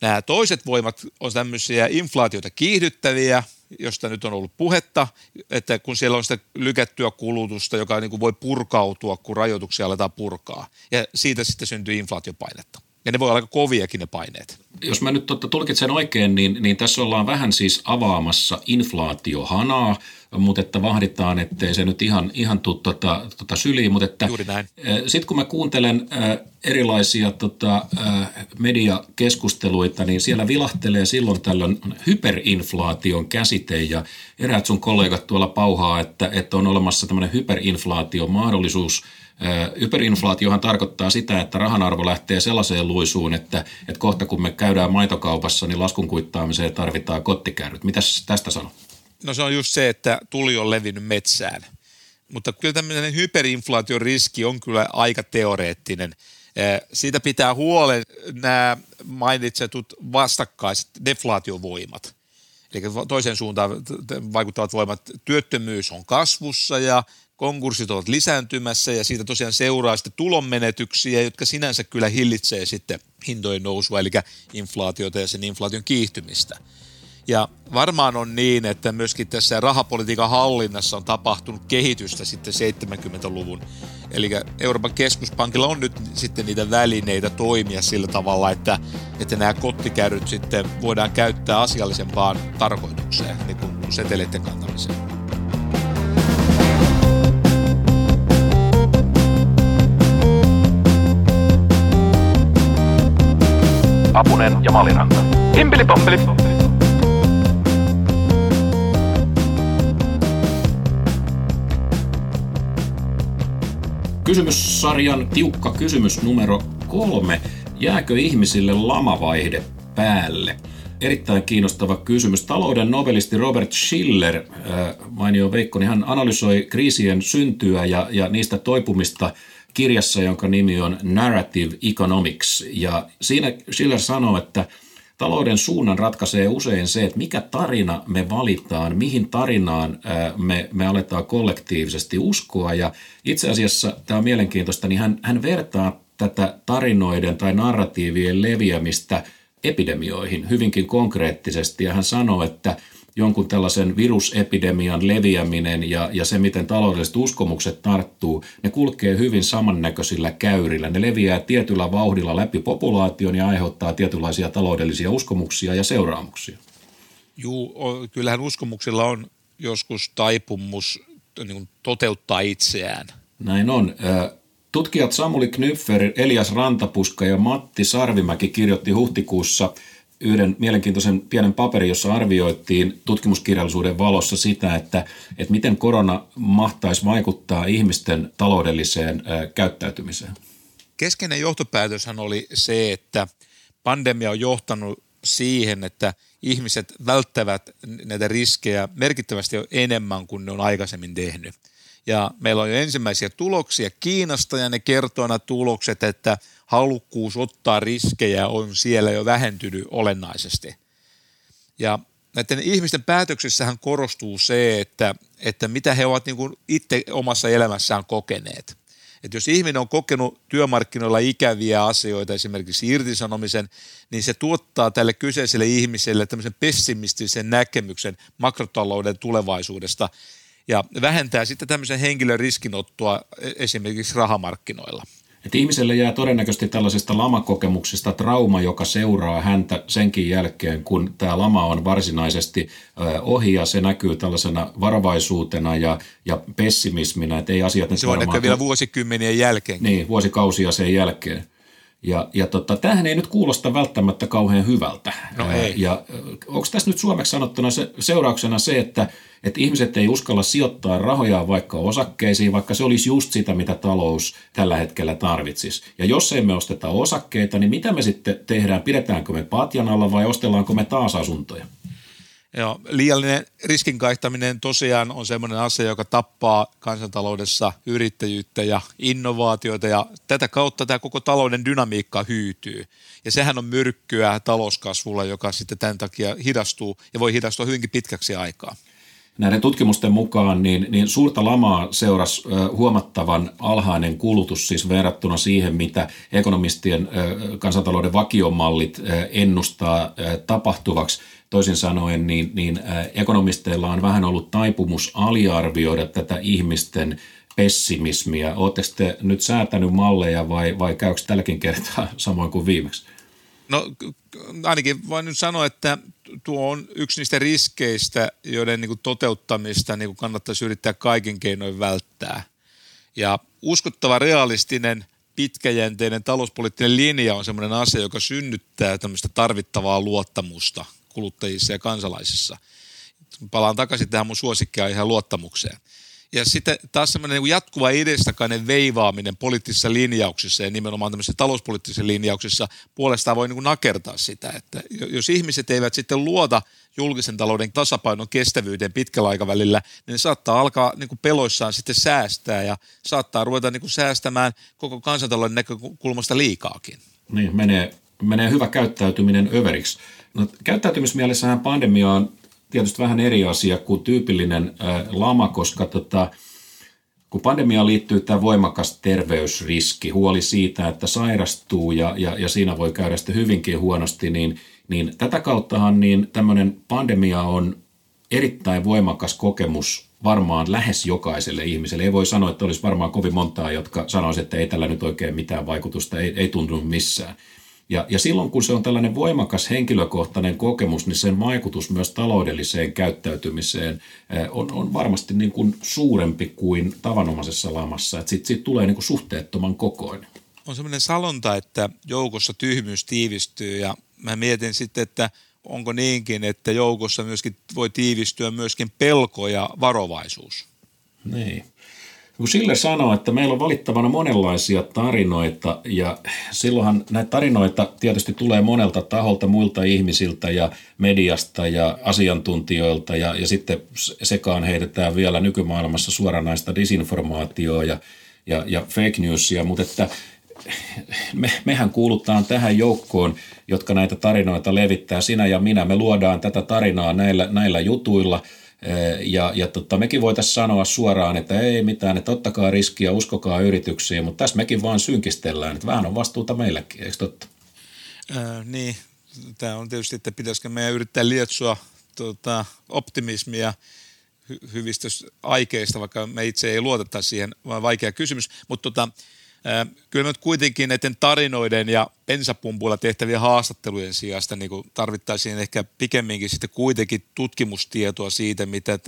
Nämä toiset voimat on tämmöisiä inflaatiota kiihdyttäviä, josta nyt on ollut puhetta, että kun siellä on sitä lykättyä kulutusta, joka niin kuin voi purkautua, kun rajoituksia aletaan purkaa. Ja siitä sitten syntyy inflaatiopainetta. Ja ne voi olla aika koviakin ne paineet. Jos mä nyt totta tulkitsen oikein, niin, niin tässä ollaan vähän siis avaamassa inflaatiohanaa, mutta että vahditaan, ettei se nyt ihan, ihan tule tota, tota syliin. Mutta että Juuri näin. Sitten kun mä kuuntelen äh, erilaisia tota, äh, mediakeskusteluita, niin siellä vilahtelee silloin tällöin hyperinflaation käsite ja eräät sun kollegat tuolla pauhaa, että, että on olemassa tämmöinen hyperinflaation mahdollisuus. Hyperinflaatiohan tarkoittaa sitä, että rahan arvo lähtee sellaiseen luisuun, että, että kohta kun me käydään maitokaupassa, niin laskun kuittaamiseen tarvitaan kottikärryt. Mitäs tästä sanoo? No se on just se, että tuli on levinnyt metsään. Mutta kyllä tämmöinen hyperinflaation riski on kyllä aika teoreettinen. Siitä pitää huolen nämä mainitsetut vastakkaiset deflaatiovoimat. Eli toiseen suuntaan vaikuttavat voimat. Työttömyys on kasvussa ja konkurssit ovat lisääntymässä ja siitä tosiaan seuraa sitten tulonmenetyksiä, jotka sinänsä kyllä hillitsee sitten hintojen nousua, eli inflaatiota ja sen inflaation kiihtymistä. Ja varmaan on niin, että myöskin tässä rahapolitiikan hallinnassa on tapahtunut kehitystä sitten 70-luvun. Eli Euroopan keskuspankilla on nyt sitten niitä välineitä toimia sillä tavalla, että, että nämä kottikärryt sitten voidaan käyttää asiallisempaan tarkoitukseen, niin kuin seteleiden kantamiseen. Apunen ja Maliranta. Himpeli pompeli. Kysymyssarjan tiukka kysymys numero kolme. Jääkö ihmisille lamavaihde päälle? Erittäin kiinnostava kysymys. Talouden nobelisti Robert Schiller, äh, mainio Veikko, niin hän analysoi kriisien syntyä ja, ja niistä toipumista kirjassa, jonka nimi on Narrative Economics. Ja siinä Schiller sanoo, että talouden suunnan ratkaisee usein se, että mikä tarina me valitaan, mihin tarinaan me, me aletaan kollektiivisesti uskoa. Ja itse asiassa tämä on mielenkiintoista, niin hän, hän vertaa tätä tarinoiden tai narratiivien leviämistä epidemioihin hyvinkin konkreettisesti. Ja hän sanoo, että jonkun tällaisen virusepidemian leviäminen ja, ja se, miten taloudelliset uskomukset tarttuu, ne kulkee hyvin samannäköisillä käyrillä. Ne leviää tietyllä vauhdilla läpi populaation ja aiheuttaa tietynlaisia taloudellisia uskomuksia ja seuraamuksia. Juu, kyllähän uskomuksilla on joskus taipumus niin toteuttaa itseään. Näin on. Tutkijat Samuli Knyffer, Elias Rantapuska ja Matti Sarvimäki kirjoitti huhtikuussa – yhden mielenkiintoisen pienen paperin, jossa arvioitiin tutkimuskirjallisuuden valossa sitä, että, että miten korona mahtaisi vaikuttaa ihmisten taloudelliseen käyttäytymiseen. Keskeinen johtopäätöshän oli se, että pandemia on johtanut siihen, että ihmiset välttävät näitä riskejä merkittävästi enemmän kuin ne on aikaisemmin tehnyt. Ja meillä on jo ensimmäisiä tuloksia Kiinasta ja ne kertoo nämä tulokset, että – halukkuus ottaa riskejä on siellä jo vähentynyt olennaisesti. Ja näiden ihmisten päätöksissähän korostuu se, että, että mitä he ovat niin itse omassa elämässään kokeneet. Että jos ihminen on kokenut työmarkkinoilla ikäviä asioita, esimerkiksi irtisanomisen, niin se tuottaa tälle kyseiselle ihmiselle tämmöisen pessimistisen näkemyksen makrotalouden tulevaisuudesta ja vähentää sitten tämmöisen henkilön riskinottoa e-, esimerkiksi rahamarkkinoilla. Että ihmiselle jää todennäköisesti tällaisesta lamakokemuksesta trauma, joka seuraa häntä senkin jälkeen, kun tämä lama on varsinaisesti ohi ja se näkyy tällaisena varovaisuutena ja, ja pessimisminä, että ei asiat Se voi näkyä vielä vuosikymmenien jälkeen. Niin, vuosikausia sen jälkeen. Ja, ja tota, tämähän ei nyt kuulosta välttämättä kauhean hyvältä. No ei. Ja onko tässä nyt suomeksi sanottuna se, seurauksena se, että, että ihmiset ei uskalla sijoittaa rahojaan vaikka osakkeisiin, vaikka se olisi just sitä, mitä talous tällä hetkellä tarvitsisi. Ja jos emme osteta osakkeita, niin mitä me sitten tehdään? Pidetäänkö me patjan alla vai ostellaanko me taas asuntoja? Joo, liiallinen riskin kaihtaminen tosiaan on sellainen asia, joka tappaa kansantaloudessa yrittäjyyttä ja innovaatioita ja tätä kautta tämä koko talouden dynamiikka hyytyy. Ja sehän on myrkkyä talouskasvulla, joka sitten tämän takia hidastuu ja voi hidastua hyvinkin pitkäksi aikaa näiden tutkimusten mukaan niin, niin suurta lamaa seurasi huomattavan alhainen kulutus siis verrattuna siihen, mitä ekonomistien kansantalouden vakiomallit ennustaa tapahtuvaksi. Toisin sanoen, niin, niin ekonomisteilla on vähän ollut taipumus aliarvioida tätä ihmisten pessimismiä. Oletteko te nyt säätänyt malleja vai, vai käykö tälläkin kertaa samoin kuin viimeksi? No ainakin voin nyt sanoa, että tuo on yksi niistä riskeistä, joiden niin kuin toteuttamista niin kuin kannattaisi yrittää kaiken keinoin välttää. Ja uskottava realistinen pitkäjänteinen talouspoliittinen linja on sellainen asia, joka synnyttää tämmöistä tarvittavaa luottamusta kuluttajissa ja kansalaisissa. Palaan takaisin tähän mun suosikkiaiheen luottamukseen. Ja sitten taas semmoinen niin jatkuva edestakainen veivaaminen poliittisissa linjauksissa ja nimenomaan tämmöisissä talouspoliittisissa linjauksissa puolestaan voi niin nakertaa sitä, että jos ihmiset eivät sitten luota julkisen talouden tasapainon kestävyyteen pitkällä aikavälillä, niin ne saattaa alkaa niin peloissaan sitten säästää ja saattaa ruveta niin säästämään koko kansantalouden näkökulmasta liikaakin. Niin, menee, menee hyvä käyttäytyminen överiksi. No, käyttäytymismielessähän pandemia on tietysti vähän eri asia kuin tyypillinen lama, koska tota, kun pandemiaan liittyy tämä voimakas terveysriski, huoli siitä, että sairastuu ja, ja, ja siinä voi käydä sitten hyvinkin huonosti, niin, niin tätä kauttahan niin tämmöinen pandemia on erittäin voimakas kokemus varmaan lähes jokaiselle ihmiselle. Ei voi sanoa, että olisi varmaan kovin montaa, jotka sanoisivat, että ei tällä nyt oikein mitään vaikutusta, ei, ei tuntunut missään. Ja, ja silloin kun se on tällainen voimakas henkilökohtainen kokemus, niin sen vaikutus myös taloudelliseen käyttäytymiseen eh, on, on varmasti niin kuin suurempi kuin tavanomaisessa lamassa. Että siitä, tulee niin kuin suhteettoman kokoinen. On sellainen salonta, että joukossa tyhmyys tiivistyy ja mä mietin sitten, että onko niinkin, että joukossa myöskin voi tiivistyä myöskin pelko ja varovaisuus. Niin. Kun Sille sanoo, että meillä on valittavana monenlaisia tarinoita ja silloinhan näitä tarinoita tietysti tulee monelta taholta, muilta ihmisiltä ja mediasta ja asiantuntijoilta ja, ja sitten sekaan heitetään vielä nykymaailmassa suoranaista disinformaatioa ja, ja, ja fake newsia, mutta että me, mehän kuulutaan tähän joukkoon, jotka näitä tarinoita levittää. Sinä ja minä, me luodaan tätä tarinaa näillä, näillä jutuilla – ja, ja tota, mekin voitaisiin sanoa suoraan, että ei mitään, että ottakaa riskiä, uskokaa yrityksiin, mutta tässä mekin vaan synkistellään, että vähän on vastuuta meillekin, eikö totta? Äh, niin, tämä on tietysti, että pitäisikö meidän yrittää lietsoa tota, optimismia hy- hyvistä aikeista, vaikka me itse ei luotettaisi siihen, vaan vaikea kysymys, mutta tota, Kyllä nyt kuitenkin näiden tarinoiden ja bensapumpuilla tehtävien haastattelujen sijasta niin tarvittaisiin ehkä pikemminkin sitten kuitenkin tutkimustietoa siitä, mitä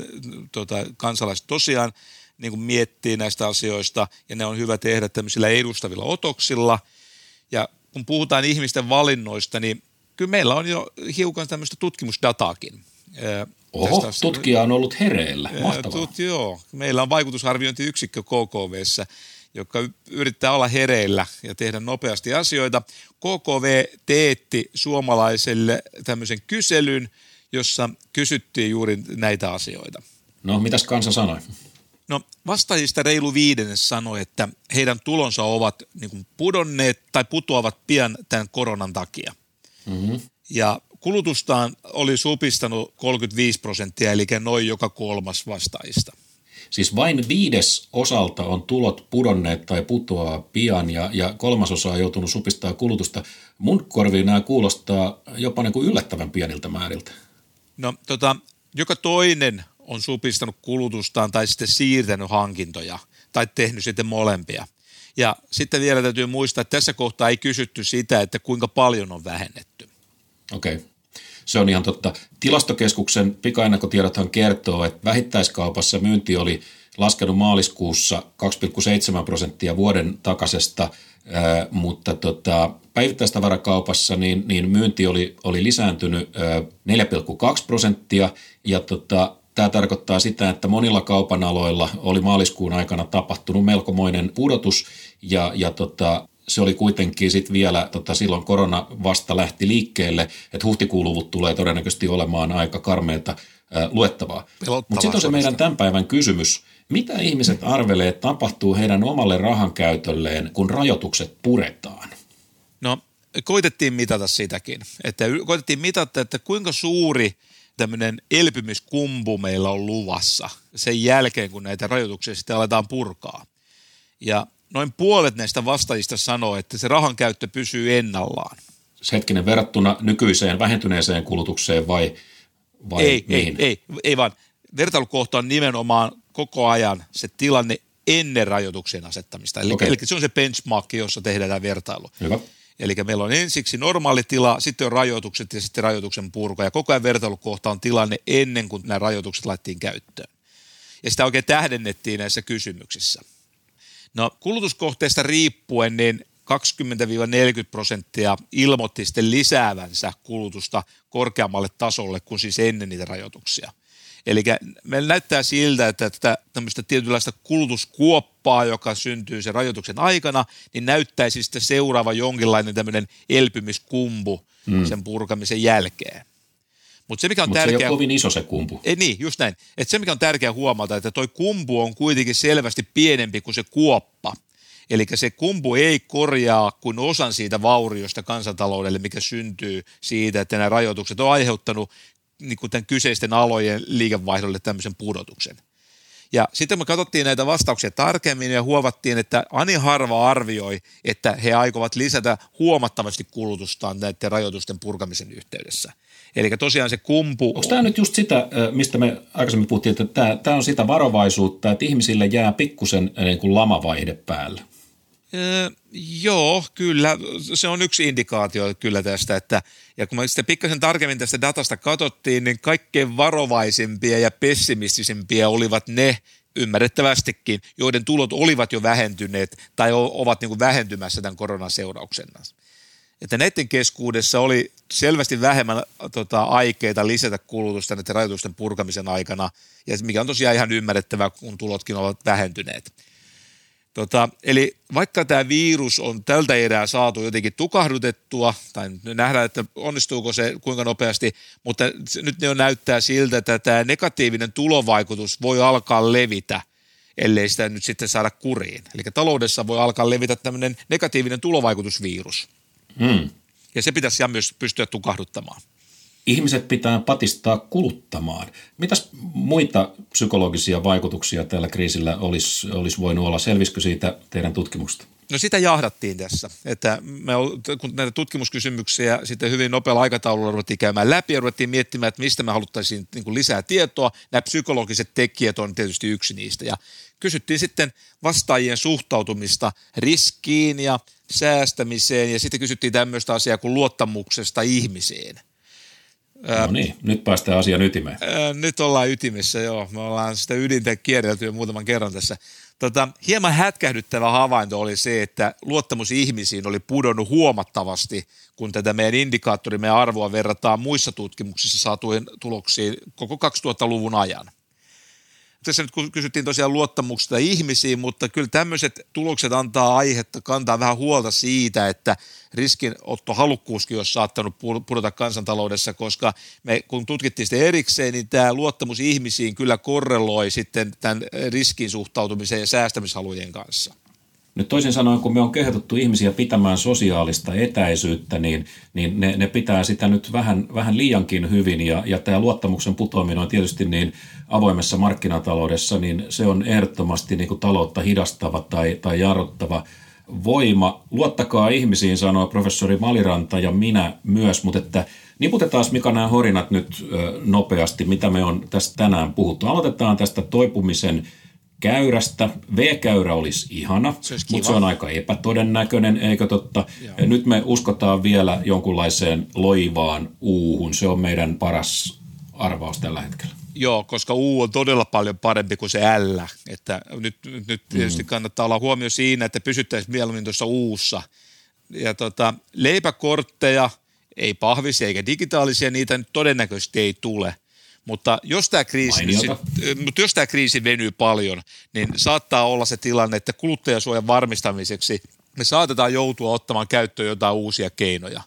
tota, kansalaiset tosiaan niin kuin miettii näistä asioista, ja ne on hyvä tehdä tämmöisillä edustavilla otoksilla. Ja kun puhutaan ihmisten valinnoista, niin kyllä meillä on jo hiukan tämmöistä tutkimusdataakin. Oho, tutkija on ollut hereillä. Mahtavaa. Tut, joo, meillä on vaikutusarviointiyksikkö KKVssä, joka yrittää olla hereillä ja tehdä nopeasti asioita. KKV teetti suomalaiselle tämmöisen kyselyn, jossa kysyttiin juuri näitä asioita. No, mitäs kansa sanoi? No vastaajista reilu viidennes sanoi, että heidän tulonsa ovat niin kuin pudonneet tai putoavat pian tämän koronan takia. Mm-hmm. Ja kulutustaan oli supistanut 35 prosenttia, eli noin joka kolmas vastaajista. Siis vain viides osalta on tulot pudonneet tai putoaa pian ja, ja kolmasosa on joutunut supistaa kulutusta. Mun korviin nämä kuulostaa jopa niin kuin yllättävän pieniltä määriltä. No tota, joka toinen on supistanut kulutustaan tai sitten siirtänyt hankintoja tai tehnyt sitten molempia. Ja sitten vielä täytyy muistaa, että tässä kohtaa ei kysytty sitä, että kuinka paljon on vähennetty. Okei. Okay. Se on ihan totta. Tilastokeskuksen pikaennakkotiedothan kertoo, että vähittäiskaupassa myynti oli laskenut maaliskuussa 2,7 prosenttia vuoden takaisesta, mutta tota, päivittäistavarakaupassa niin, niin myynti oli, oli lisääntynyt 4,2 prosenttia ja tota, Tämä tarkoittaa sitä, että monilla kaupan aloilla oli maaliskuun aikana tapahtunut melkomoinen pudotus ja, ja tota, se oli kuitenkin sitten vielä, tota, silloin korona vasta lähti liikkeelle, että huhtikuun tulee todennäköisesti olemaan aika karmeita luettavaa. Mutta sitten on se meidän tämän päivän kysymys. Mitä ihmiset arvelee, että tapahtuu heidän omalle rahan käytölleen, kun rajoitukset puretaan? No, koitettiin mitata sitäkin. Että koitettiin mitata, että kuinka suuri tämmöinen elpymiskumpu meillä on luvassa sen jälkeen, kun näitä rajoituksia sitten aletaan purkaa. Ja noin puolet näistä vastaajista sanoo, että se rahan käyttö pysyy ennallaan. Hetkinen, verrattuna nykyiseen vähentyneeseen kulutukseen vai, vai ei, mihin? Ei, ei, ei vaan. Vertailukohta on nimenomaan koko ajan se tilanne ennen rajoituksen asettamista. Eli, okay. eli se on se benchmark, jossa tehdään tämä vertailu. Hyvä. Eli meillä on ensiksi normaali tila, sitten on rajoitukset ja sitten rajoituksen purko. Ja koko ajan vertailukohta on tilanne ennen kuin nämä rajoitukset laittiin käyttöön. Ja sitä oikein tähdennettiin näissä kysymyksissä. No kulutuskohteesta riippuen niin 20-40 prosenttia ilmoitti sitten lisäävänsä kulutusta korkeammalle tasolle kuin siis ennen niitä rajoituksia. Eli meillä näyttää siltä, että tätä tämmöistä tietynlaista kulutuskuoppaa, joka syntyy sen rajoituksen aikana, niin näyttäisi sitten seuraava jonkinlainen tämmöinen elpymiskumpu mm. sen purkamisen jälkeen. Mutta se, mikä on Mut tärkeä, se ei ole kovin iso se kumpu. Ei, niin, just näin. Et se, mikä on tärkeää huomata, että toi kumpu on kuitenkin selvästi pienempi kuin se kuoppa. Eli se kumpu ei korjaa kuin osan siitä vauriosta kansantaloudelle, mikä syntyy siitä, että nämä rajoitukset on aiheuttanut niin kuin tämän kyseisten alojen liikevaihdolle tämmöisen pudotuksen. Ja sitten me katsottiin näitä vastauksia tarkemmin ja huomattiin, että ani harva arvioi, että he aikovat lisätä huomattavasti kulutustaan näiden rajoitusten purkamisen yhteydessä. Eli tosiaan se kumpu... Onko tämä nyt just sitä, mistä me aikaisemmin puhuttiin, että tämä, tämä on sitä varovaisuutta, että ihmisille jää pikkusen niin kuin lamavaihde päälle? Öö, joo, kyllä. Se on yksi indikaatio kyllä tästä. Että, ja kun me sitten pikkasen tarkemmin tästä datasta katsottiin, niin kaikkein varovaisimpia ja pessimistisimpiä olivat ne, ymmärrettävästikin, joiden tulot olivat jo vähentyneet tai ovat niin kuin vähentymässä tämän koronan seurauksena että näiden keskuudessa oli selvästi vähemmän tota, aikeita lisätä kulutusta näiden rajoitusten purkamisen aikana, ja mikä on tosiaan ihan ymmärrettävää, kun tulotkin ovat vähentyneet. Tota, eli vaikka tämä virus on tältä erää saatu jotenkin tukahdutettua, tai nähdään, että onnistuuko se kuinka nopeasti, mutta nyt ne on näyttää siltä, että tämä negatiivinen tulovaikutus voi alkaa levitä, ellei sitä nyt sitten saada kuriin. Eli taloudessa voi alkaa levitä tämmöinen negatiivinen tulovaikutusvirus. Mm. Ja se pitäisi myös pystyä tukahduttamaan. Ihmiset pitää patistaa kuluttamaan. Mitäs muita psykologisia vaikutuksia tällä kriisillä olisi, olisi voinut olla? Selvisikö siitä teidän tutkimuksesta? No sitä jahdattiin tässä, että me, kun näitä tutkimuskysymyksiä sitten hyvin nopealla aikataululla ruvettiin käymään läpi ja ruvettiin miettimään, että mistä me haluttaisiin niin lisää tietoa. Nämä psykologiset tekijät on tietysti yksi niistä ja kysyttiin sitten vastaajien suhtautumista riskiin ja säästämiseen ja sitten kysyttiin tämmöistä asiaa kuin luottamuksesta ihmiseen. No niin, nyt päästään asian ytimeen. Nyt ollaan ytimessä, joo. Me ollaan sitä ydintä kierrelty jo muutaman kerran tässä. Tota, hieman hätkähdyttävä havainto oli se, että luottamus ihmisiin oli pudonnut huomattavasti, kun tätä meidän indikaattorimme arvoa verrataan muissa tutkimuksissa saatuihin tuloksiin koko 2000-luvun ajan tässä nyt kysyttiin tosiaan luottamuksesta ihmisiin, mutta kyllä tämmöiset tulokset antaa aihetta kantaa vähän huolta siitä, että riskinottohalukkuuskin olisi saattanut pudota kansantaloudessa, koska me kun tutkittiin sitä erikseen, niin tämä luottamus ihmisiin kyllä korreloi sitten tämän riskin suhtautumisen ja säästämishalujen kanssa. Nyt toisin sanoen, kun me on kehotettu ihmisiä pitämään sosiaalista etäisyyttä, niin, niin ne, ne pitää sitä nyt vähän, vähän liiankin hyvin. Ja, ja tämä luottamuksen putoaminen on tietysti niin avoimessa markkinataloudessa, niin se on ehdottomasti niin kuin taloutta hidastava tai, tai jarruttava voima. Luottakaa ihmisiin, sanoo professori Maliranta ja minä myös, mutta että niputetaan Mika nämä horinat nyt nopeasti, mitä me on tästä tänään puhuttu. Aloitetaan tästä toipumisen käyrästä. V-käyrä olisi ihana, se olisi mutta se on aika epätodennäköinen, eikö totta? Joo. Nyt me uskotaan vielä jonkunlaiseen loivaan uuhun. Se on meidän paras arvaus tällä hetkellä. Joo, koska U on todella paljon parempi kuin se L. Että nyt, nyt tietysti mm. kannattaa olla huomio siinä, että pysyttäisiin mieluummin tuossa Uussa. Ja tota, leipäkortteja, ei pahvisia eikä digitaalisia, niitä nyt todennäköisesti ei tule – mutta jos tämä, kriisi, sit, mutta jos tämä kriisi venyy paljon, niin saattaa olla se tilanne, että kuluttajasuojan varmistamiseksi me saatetaan joutua ottamaan käyttöön jotain uusia keinoja.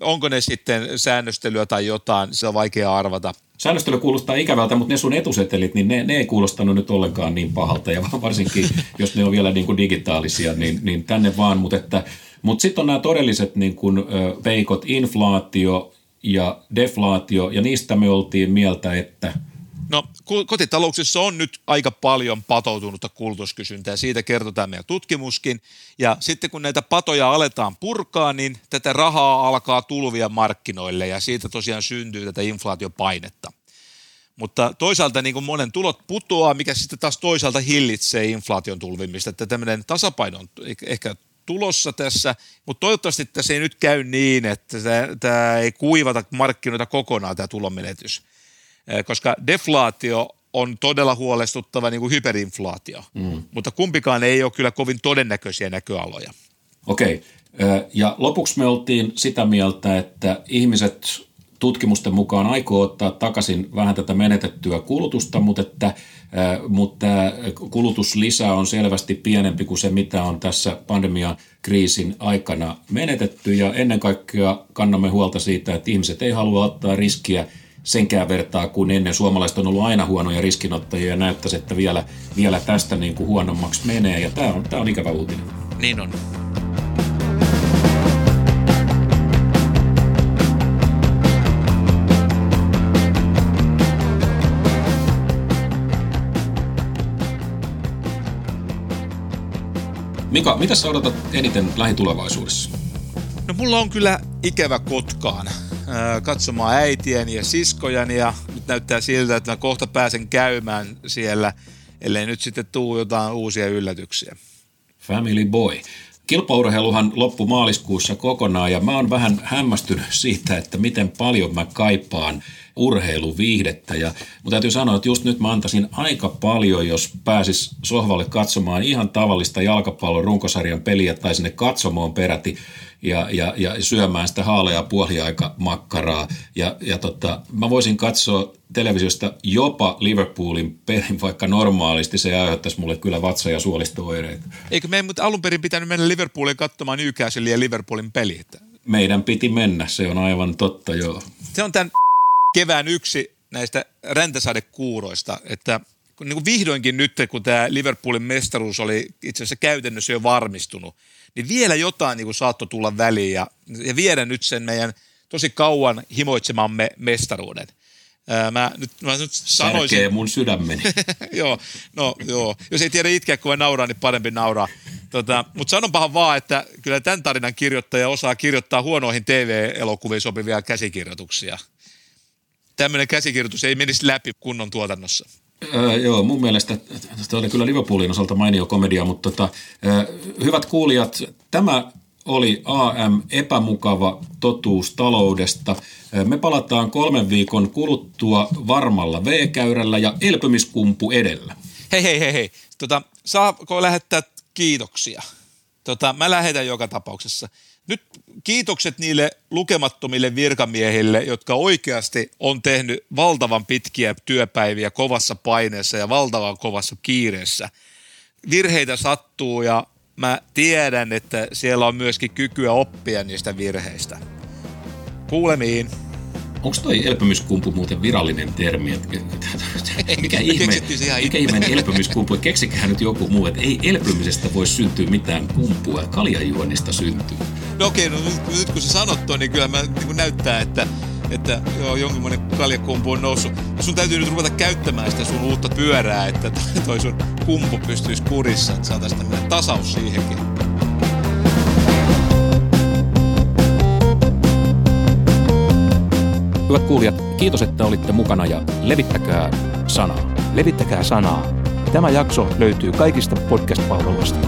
Onko ne sitten säännöstelyä tai jotain, se on vaikea arvata. Säännöstely kuulostaa ikävältä, mutta ne sun etusetelit, niin ne, ne ei kuulostanut nyt ollenkaan niin pahalta. Ja varsinkin, jos ne on vielä niin kuin digitaalisia, niin, niin tänne vaan. Mutta, että, mutta sitten on nämä todelliset niin kuin, peikot, inflaatio ja deflaatio, ja niistä me oltiin mieltä, että No kotitalouksissa on nyt aika paljon patoutunutta kulutuskysyntää, siitä kertoo tämä meidän tutkimuskin. Ja sitten kun näitä patoja aletaan purkaa, niin tätä rahaa alkaa tulvia markkinoille ja siitä tosiaan syntyy tätä inflaatiopainetta. Mutta toisaalta niin kuin monen tulot putoaa, mikä sitten taas toisaalta hillitsee inflaation tulvimista, että tämmöinen tasapaino on ehkä tulossa tässä, mutta toivottavasti tässä ei nyt käy niin, että tämä ei kuivata markkinoita kokonaan tämä tulonmenetys, koska deflaatio on todella huolestuttava niin kuin hyperinflaatio, mm. mutta kumpikaan ei ole kyllä kovin todennäköisiä näköaloja. Okei, ja lopuksi me oltiin sitä mieltä, että ihmiset tutkimusten mukaan aikoo ottaa takaisin vähän tätä menetettyä kulutusta, mutta, että, mutta kulutuslisä on selvästi pienempi kuin se, mitä on tässä pandemian kriisin aikana menetetty. Ja ennen kaikkea kannamme huolta siitä, että ihmiset ei halua ottaa riskiä senkään vertaa, kun ennen suomalaiset on ollut aina huonoja riskinottajia ja näyttäisi, että vielä, vielä tästä niin kuin huonommaksi menee. Ja tämä on, tämä on ikävä uutinen. Niin on. Mika, mitä sä odotat eniten lähitulevaisuudessa? No mulla on kyllä ikävä Kotkaan katsomaan äitieni ja siskojani ja nyt näyttää siltä, että mä kohta pääsen käymään siellä, ellei nyt sitten tuu jotain uusia yllätyksiä. Family boy. Kilpaurheiluhan loppu maaliskuussa kokonaan ja mä oon vähän hämmästynyt siitä, että miten paljon mä kaipaan urheiluviihdettä. Ja, mutta täytyy sanoa, että just nyt mä antaisin aika paljon, jos pääsis sohvalle katsomaan ihan tavallista jalkapallon runkosarjan peliä tai sinne katsomoon peräti ja, ja, ja syömään sitä haaleaa puoliaikamakkaraa. Ja, ja tota, mä voisin katsoa televisiosta jopa Liverpoolin pelin, vaikka normaalisti se aiheuttaisi mulle kyllä vatsa- ja suolisto-oireita. Eikö meidän mutta alun perin pitänyt mennä Liverpoolin katsomaan Newcastle ja Liverpoolin peli? Meidän piti mennä, se on aivan totta, joo. Se on tämän kevään yksi näistä räntäsadekuuroista, että niin kuin vihdoinkin nyt, kun tämä Liverpoolin mestaruus oli itse asiassa käytännössä jo varmistunut, niin vielä jotain niin kuin saattoi tulla väliin ja, ja viedä nyt sen meidän tosi kauan himoitsemamme mestaruuden. Ää, mä nyt, mä nyt sanoisin... Särkee mun sydämeni. joo, no joo. Jos ei tiedä itkeä, kun nauraa, niin parempi nauraa. Tota, Mutta sanonpahan vaan, että kyllä tämän tarinan kirjoittaja osaa kirjoittaa huonoihin TV-elokuviin sopivia käsikirjoituksia. Tämmöinen käsikirjoitus ei menisi läpi kunnon tuotannossa. Öö, joo, mun mielestä tämä oli kyllä Liverpoolin osalta mainio komedia, mutta tota, öö, hyvät kuulijat, tämä oli AM epämukava totuus taloudesta. Me palataan kolmen viikon kuluttua varmalla V-käyrällä ja elpymiskumpu edellä. Hei, hei, hei, hei. Tota, saako lähettää kiitoksia? Tota, mä lähetän joka tapauksessa. Nyt kiitokset niille lukemattomille virkamiehille, jotka oikeasti on tehnyt valtavan pitkiä työpäiviä kovassa paineessa ja valtavan kovassa kiireessä. Virheitä sattuu ja mä tiedän, että siellä on myöskin kykyä oppia niistä virheistä. Kuulemiin. Onko toi elpymiskumpu muuten virallinen termi? mikä ihme, mikä ihmeen elpymiskumpu? Keksikää nyt joku muu, että ei elpymisestä voi syntyä mitään kumpua, kaljajuonnista syntyy. No okei, no nyt, nyt kun sä sanot toi, niin kyllä mä niin näyttää, että että joo, jonkinlainen kaljakumpu on noussut. Sun täytyy nyt ruveta käyttämään sitä sun uutta pyörää, että toi sun kumpu pystyisi kurissa, että saataisiin tämmöinen tasaus siihenkin. Hyvät kuulijat, kiitos, että olitte mukana ja levittäkää sanaa. Levittäkää sanaa. Tämä jakso löytyy kaikista podcast-palveluista.